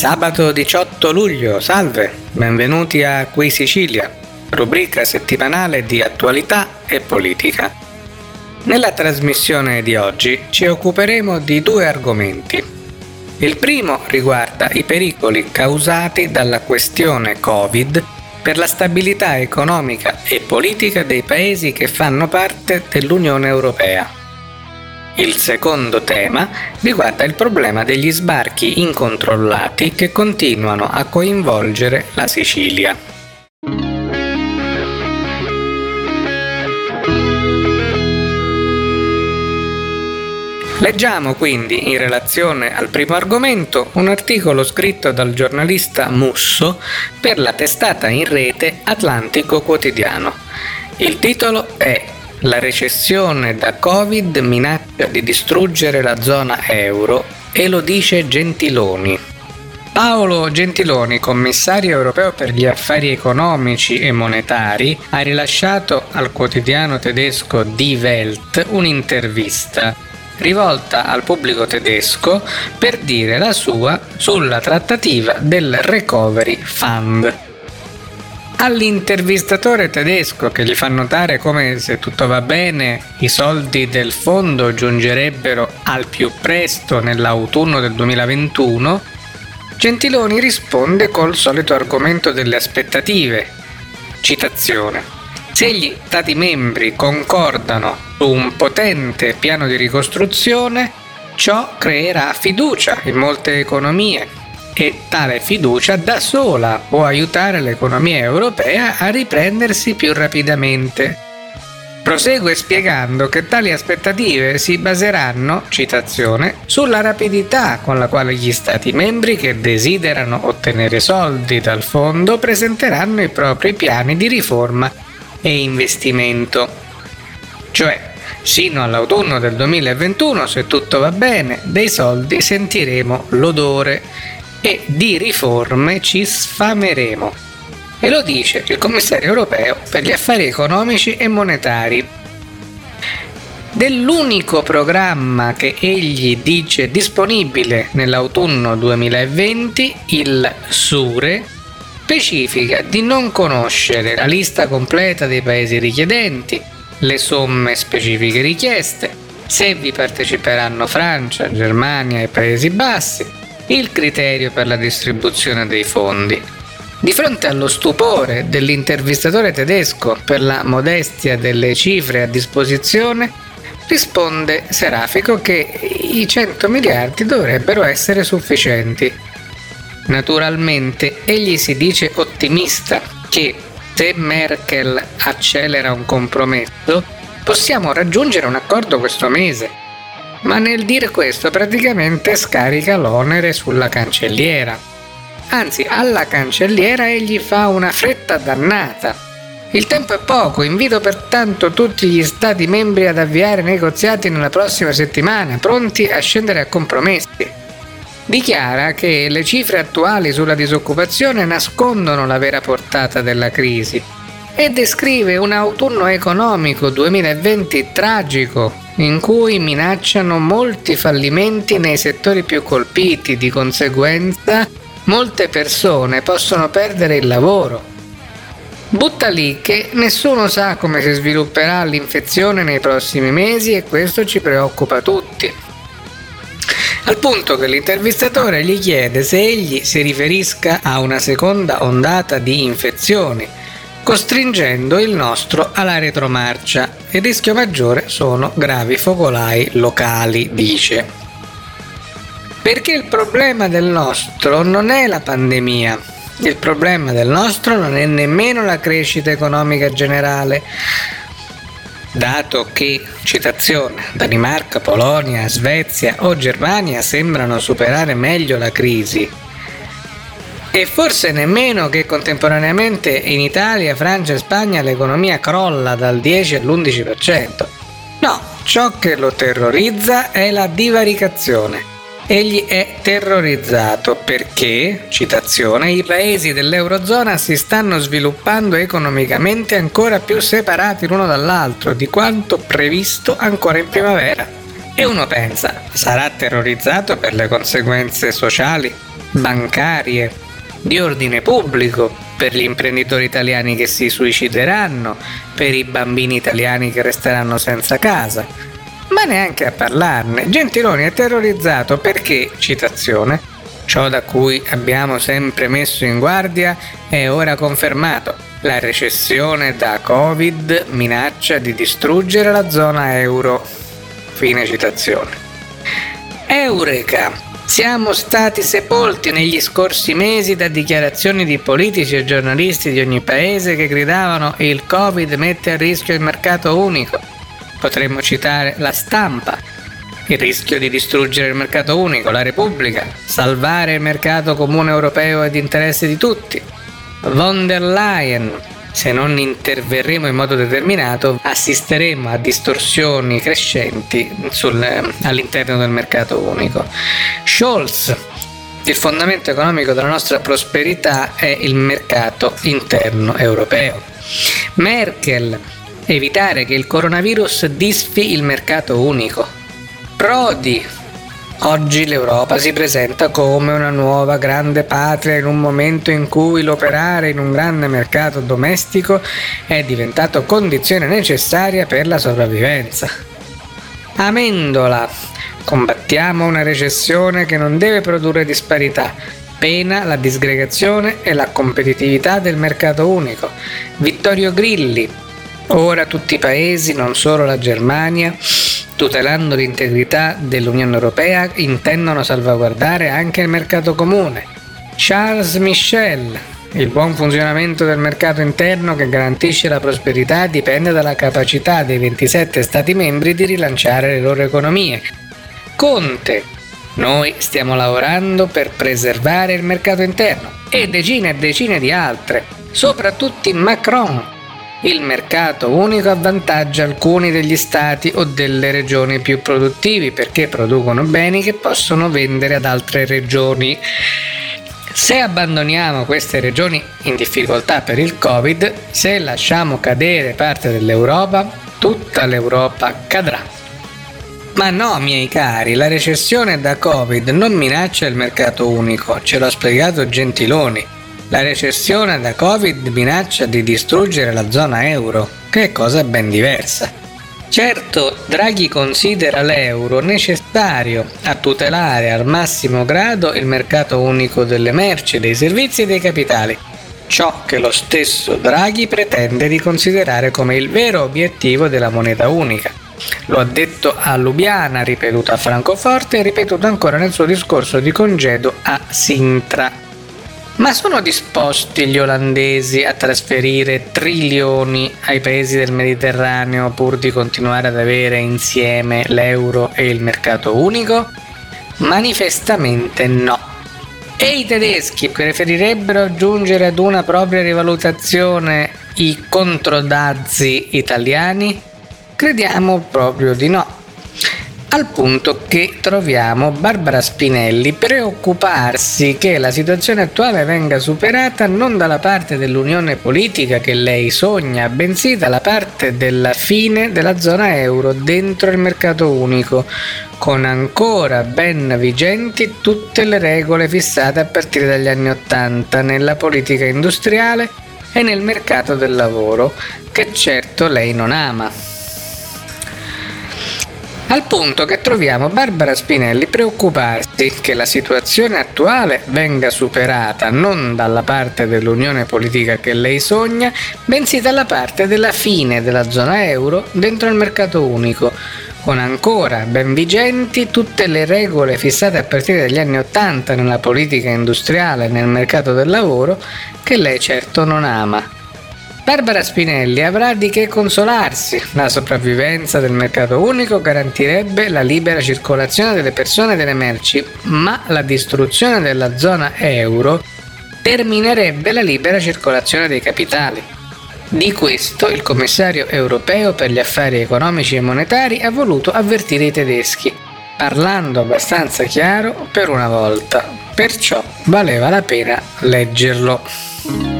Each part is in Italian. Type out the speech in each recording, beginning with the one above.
Sabato 18 luglio, salve, benvenuti a Qui Sicilia, rubrica settimanale di attualità e politica. Nella trasmissione di oggi ci occuperemo di due argomenti. Il primo riguarda i pericoli causati dalla questione Covid per la stabilità economica e politica dei paesi che fanno parte dell'Unione Europea. Il secondo tema riguarda il problema degli sbarchi incontrollati che continuano a coinvolgere la Sicilia. Leggiamo quindi in relazione al primo argomento un articolo scritto dal giornalista Musso per la testata in rete Atlantico Quotidiano. Il titolo è la recessione da Covid minaccia di distruggere la zona euro e lo dice Gentiloni. Paolo Gentiloni, commissario europeo per gli affari economici e monetari, ha rilasciato al quotidiano tedesco Die Welt un'intervista rivolta al pubblico tedesco per dire la sua sulla trattativa del Recovery Fund all'intervistatore tedesco che gli fa notare come se tutto va bene i soldi del fondo giungerebbero al più presto nell'autunno del 2021, Gentiloni risponde col solito argomento delle aspettative. Citazione. Se gli Stati membri concordano su un potente piano di ricostruzione, ciò creerà fiducia in molte economie e tale fiducia da sola può aiutare l'economia europea a riprendersi più rapidamente. Prosegue spiegando che tali aspettative si baseranno, citazione, sulla rapidità con la quale gli Stati membri che desiderano ottenere soldi dal fondo presenteranno i propri piani di riforma e investimento. Cioè, sino all'autunno del 2021, se tutto va bene, dei soldi sentiremo l'odore e di riforme ci sfameremo. E lo dice il commissario europeo per gli affari economici e monetari. Dell'unico programma che egli dice disponibile nell'autunno 2020, il SURE, specifica di non conoscere la lista completa dei paesi richiedenti, le somme specifiche richieste, se vi parteciperanno Francia, Germania e Paesi Bassi, il criterio per la distribuzione dei fondi. Di fronte allo stupore dell'intervistatore tedesco per la modestia delle cifre a disposizione, risponde Serafico che i 100 miliardi dovrebbero essere sufficienti. Naturalmente egli si dice ottimista che se Merkel accelera un compromesso possiamo raggiungere un accordo questo mese ma nel dire questo praticamente scarica l'onere sulla cancelliera. Anzi, alla cancelliera egli fa una fretta dannata. Il tempo è poco, invito pertanto tutti gli Stati membri ad avviare negoziati nella prossima settimana, pronti a scendere a compromessi. Dichiara che le cifre attuali sulla disoccupazione nascondono la vera portata della crisi e descrive un autunno economico 2020 tragico in cui minacciano molti fallimenti nei settori più colpiti, di conseguenza molte persone possono perdere il lavoro. Butta lì che nessuno sa come si svilupperà l'infezione nei prossimi mesi e questo ci preoccupa tutti. Al punto che l'intervistatore gli chiede se egli si riferisca a una seconda ondata di infezioni costringendo il nostro alla retromarcia. Il rischio maggiore sono gravi focolai locali, dice. Perché il problema del nostro non è la pandemia, il problema del nostro non è nemmeno la crescita economica generale, dato che, citazione, Danimarca, Polonia, Svezia o Germania sembrano superare meglio la crisi, e forse nemmeno che contemporaneamente in Italia, Francia e Spagna l'economia crolla dal 10 all'11%. No, ciò che lo terrorizza è la divaricazione. Egli è terrorizzato perché, citazione, i paesi dell'Eurozona si stanno sviluppando economicamente ancora più separati l'uno dall'altro di quanto previsto ancora in primavera. E uno pensa, sarà terrorizzato per le conseguenze sociali bancarie, di ordine pubblico, per gli imprenditori italiani che si suicideranno, per i bambini italiani che resteranno senza casa. Ma neanche a parlarne. Gentiloni è terrorizzato perché, citazione, ciò da cui abbiamo sempre messo in guardia è ora confermato. La recessione da Covid minaccia di distruggere la zona euro. Fine citazione. Eureka! Siamo stati sepolti negli scorsi mesi da dichiarazioni di politici e giornalisti di ogni paese che gridavano il Covid mette a rischio il mercato unico. Potremmo citare la stampa, il rischio di distruggere il mercato unico, la Repubblica, salvare il mercato comune europeo ed interesse di tutti. Von der Leyen, se non interverremo in modo determinato, assisteremo a distorsioni crescenti sul, all'interno del mercato unico. Scholz, il fondamento economico della nostra prosperità è il mercato interno europeo. Merkel, evitare che il coronavirus disfi il mercato unico. Prodi, Oggi l'Europa si presenta come una nuova grande patria in un momento in cui l'operare in un grande mercato domestico è diventato condizione necessaria per la sopravvivenza. Amendola. Combattiamo una recessione che non deve produrre disparità, pena la disgregazione e la competitività del mercato unico. Vittorio Grilli. Ora tutti i paesi, non solo la Germania, tutelando l'integrità dell'Unione Europea, intendono salvaguardare anche il mercato comune. Charles Michel, il buon funzionamento del mercato interno che garantisce la prosperità dipende dalla capacità dei 27 Stati membri di rilanciare le loro economie. Conte, noi stiamo lavorando per preservare il mercato interno e decine e decine di altre, soprattutto Macron, il mercato unico avvantaggia alcuni degli stati o delle regioni più produttivi perché producono beni che possono vendere ad altre regioni. Se abbandoniamo queste regioni in difficoltà per il Covid, se lasciamo cadere parte dell'Europa, tutta l'Europa cadrà. Ma no, miei cari, la recessione da Covid non minaccia il mercato unico, ce l'ha spiegato Gentiloni. La recessione da Covid minaccia di distruggere la zona euro, che è cosa ben diversa. Certo, Draghi considera l'euro necessario a tutelare al massimo grado il mercato unico delle merci, dei servizi e dei capitali, ciò che lo stesso Draghi pretende di considerare come il vero obiettivo della moneta unica. Lo ha detto a Lubiana, ripetuto a Francoforte e ripetuto ancora nel suo discorso di congedo a Sintra. Ma sono disposti gli olandesi a trasferire trilioni ai paesi del Mediterraneo pur di continuare ad avere insieme l'euro e il mercato unico? Manifestamente no. E i tedeschi preferirebbero aggiungere ad una propria rivalutazione i controdazzi italiani? Crediamo proprio di no al punto che troviamo Barbara Spinelli preoccuparsi che la situazione attuale venga superata non dalla parte dell'unione politica che lei sogna, bensì dalla parte della fine della zona euro dentro il mercato unico, con ancora ben vigenti tutte le regole fissate a partire dagli anni Ottanta nella politica industriale e nel mercato del lavoro, che certo lei non ama al punto che troviamo Barbara Spinelli preoccuparsi che la situazione attuale venga superata non dalla parte dell'unione politica che lei sogna, bensì dalla parte della fine della zona euro dentro il mercato unico, con ancora ben vigenti tutte le regole fissate a partire dagli anni Ottanta nella politica industriale e nel mercato del lavoro che lei certo non ama. Barbara Spinelli avrà di che consolarsi. La sopravvivenza del mercato unico garantirebbe la libera circolazione delle persone e delle merci, ma la distruzione della zona euro terminerebbe la libera circolazione dei capitali. Di questo il commissario europeo per gli affari economici e monetari ha voluto avvertire i tedeschi, parlando abbastanza chiaro per una volta. Perciò valeva la pena leggerlo.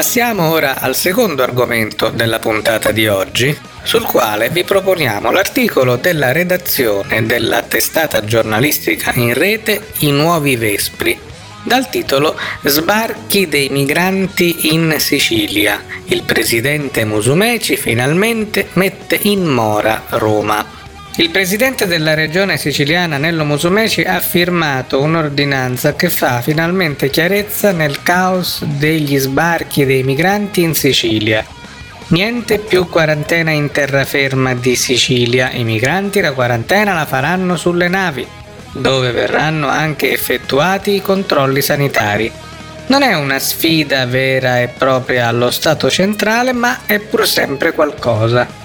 Passiamo ora al secondo argomento della puntata di oggi, sul quale vi proponiamo l'articolo della redazione della testata giornalistica in rete I Nuovi Vespri, dal titolo Sbarchi dei migranti in Sicilia. Il presidente Musumeci finalmente mette in mora Roma. Il presidente della regione siciliana Nello Musumeci ha firmato un'ordinanza che fa finalmente chiarezza nel caos degli sbarchi dei migranti in Sicilia. Niente più quarantena in terraferma di Sicilia, i migranti la quarantena la faranno sulle navi, dove verranno anche effettuati i controlli sanitari. Non è una sfida vera e propria allo Stato centrale, ma è pur sempre qualcosa.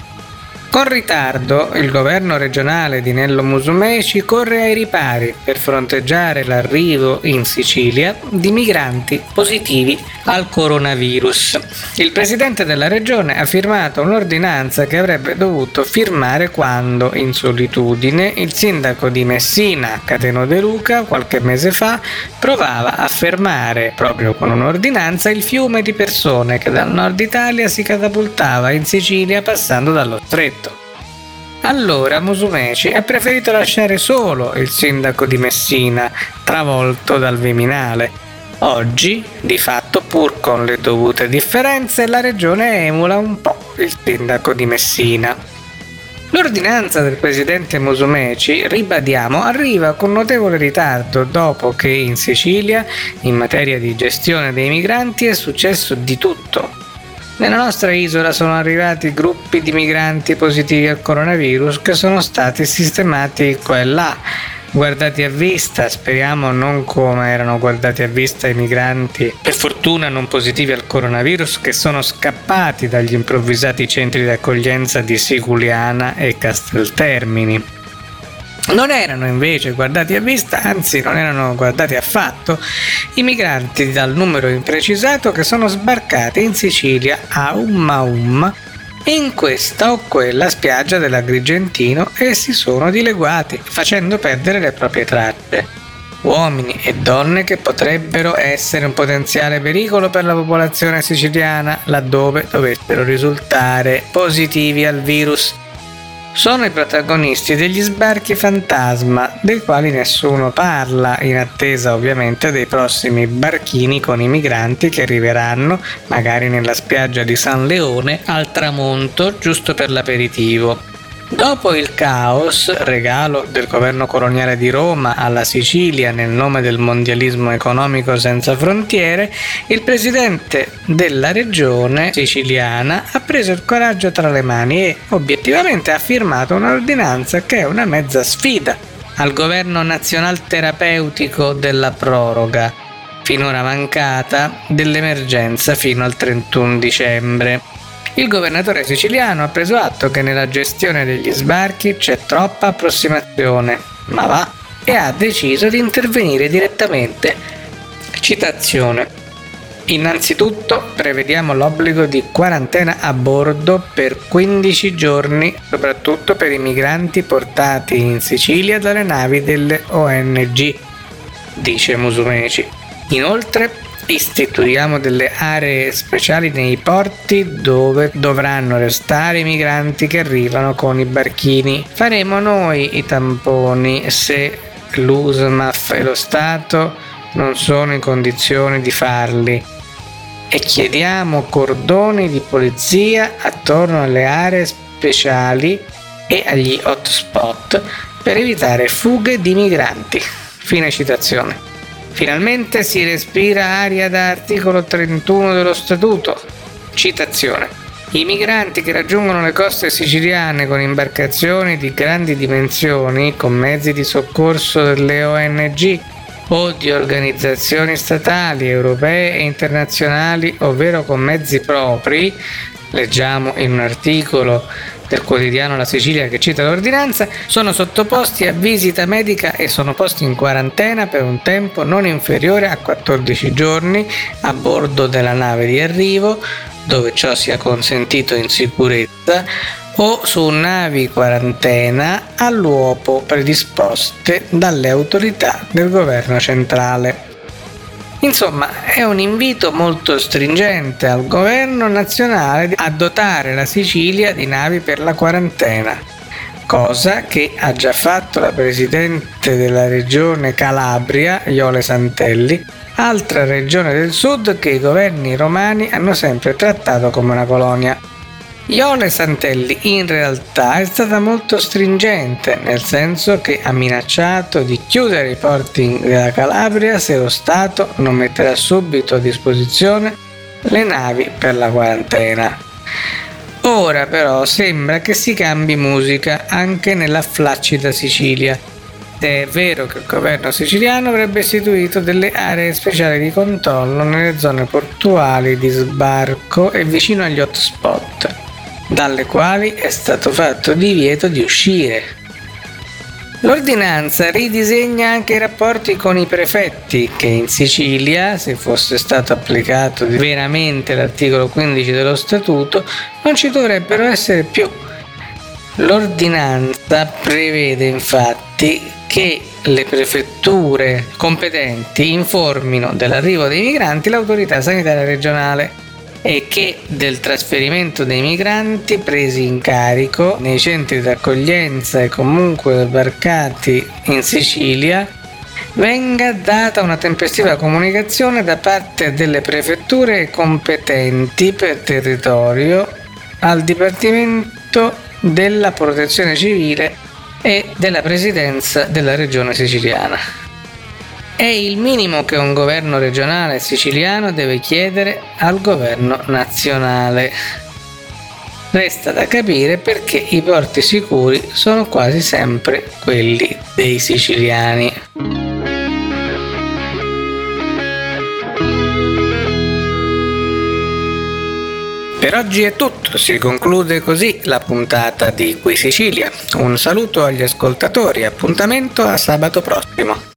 Con ritardo, il governo regionale di Nello Musumeci corre ai ripari per fronteggiare l'arrivo in Sicilia di migranti positivi al coronavirus. Il presidente della regione ha firmato un'ordinanza che avrebbe dovuto firmare quando, in solitudine, il sindaco di Messina, Cateno De Luca, qualche mese fa, provava a fermare, proprio con un'ordinanza, il fiume di persone che dal nord Italia si catapultava in Sicilia passando dallo stretto. Allora Musumeci ha preferito lasciare solo il sindaco di Messina, travolto dal Viminale. Oggi, di fatto, pur con le dovute differenze, la regione emula un po' il sindaco di Messina. L'ordinanza del presidente Musumeci, ribadiamo, arriva con notevole ritardo dopo che in Sicilia, in materia di gestione dei migranti, è successo di tutto, nella nostra isola sono arrivati gruppi di migranti positivi al coronavirus che sono stati sistemati qua e là, guardati a vista, speriamo non come erano guardati a vista i migranti, per fortuna non positivi al coronavirus, che sono scappati dagli improvvisati centri di accoglienza di Siculiana e Casteltermini. Non erano invece guardati a vista, anzi non erano guardati affatto, i migranti dal numero imprecisato che sono sbarcati in Sicilia a Umma Umma in questa o quella spiaggia dell'Agrigentino e si sono dileguati, facendo perdere le proprie tracce. Uomini e donne che potrebbero essere un potenziale pericolo per la popolazione siciliana laddove dovessero risultare positivi al virus sono i protagonisti degli sbarchi fantasma, dei quali nessuno parla, in attesa ovviamente dei prossimi barchini con i migranti che arriveranno, magari nella spiaggia di San Leone, al tramonto, giusto per l'aperitivo. Dopo il caos, regalo del governo coloniale di Roma alla Sicilia nel nome del mondialismo economico senza frontiere, il presidente della regione siciliana ha preso il coraggio tra le mani e obiettivamente ha firmato un'ordinanza che è una mezza sfida al governo nazional terapeutico della proroga, finora mancata, dell'emergenza fino al 31 dicembre il governatore siciliano ha preso atto che nella gestione degli sbarchi c'è troppa approssimazione, ma va, e ha deciso di intervenire direttamente. Citazione. Innanzitutto prevediamo l'obbligo di quarantena a bordo per 15 giorni, soprattutto per i migranti portati in Sicilia dalle navi delle ONG, dice Musumeci. Inoltre istituiamo delle aree speciali nei porti dove dovranno restare i migranti che arrivano con i barchini. Faremo noi i tamponi se l'USMAF e lo Stato non sono in condizione di farli e chiediamo cordoni di polizia attorno alle aree speciali e agli hotspot per evitare fughe di migranti. Fine citazione. Finalmente si respira aria da articolo 31 dello Statuto. Citazione. I migranti che raggiungono le coste siciliane con imbarcazioni di grandi dimensioni, con mezzi di soccorso delle ONG o di organizzazioni statali, europee e internazionali, ovvero con mezzi propri, leggiamo in un articolo del quotidiano La Sicilia che cita l'ordinanza, sono sottoposti a visita medica e sono posti in quarantena per un tempo non inferiore a 14 giorni a bordo della nave di arrivo, dove ciò sia consentito in sicurezza, o su navi quarantena all'uopo predisposte dalle autorità del governo centrale. Insomma, è un invito molto stringente al governo nazionale a dotare la Sicilia di navi per la quarantena, cosa che ha già fatto la presidente della regione Calabria, Iole Santelli, altra regione del sud che i governi romani hanno sempre trattato come una colonia. Iole Santelli in realtà è stata molto stringente, nel senso che ha minacciato di chiudere i porti della Calabria se lo Stato non metterà subito a disposizione le navi per la quarantena. Ora però sembra che si cambi musica anche nella flaccida Sicilia. È vero che il governo siciliano avrebbe istituito delle aree speciali di controllo nelle zone portuali di sbarco e vicino agli hotspot dalle quali è stato fatto divieto di uscire. L'ordinanza ridisegna anche i rapporti con i prefetti, che in Sicilia, se fosse stato applicato veramente l'articolo 15 dello Statuto, non ci dovrebbero essere più. L'ordinanza prevede infatti che le prefetture competenti informino dell'arrivo dei migranti l'autorità sanitaria regionale e che del trasferimento dei migranti presi in carico nei centri di accoglienza e comunque sbarcati in Sicilia venga data una tempestiva comunicazione da parte delle prefetture competenti per territorio al Dipartimento della Protezione Civile e della Presidenza della Regione Siciliana. È il minimo che un governo regionale siciliano deve chiedere al governo nazionale. Resta da capire perché i porti sicuri sono quasi sempre quelli dei siciliani. Per oggi è tutto, si conclude così la puntata di Qui Sicilia. Un saluto agli ascoltatori, appuntamento a sabato prossimo.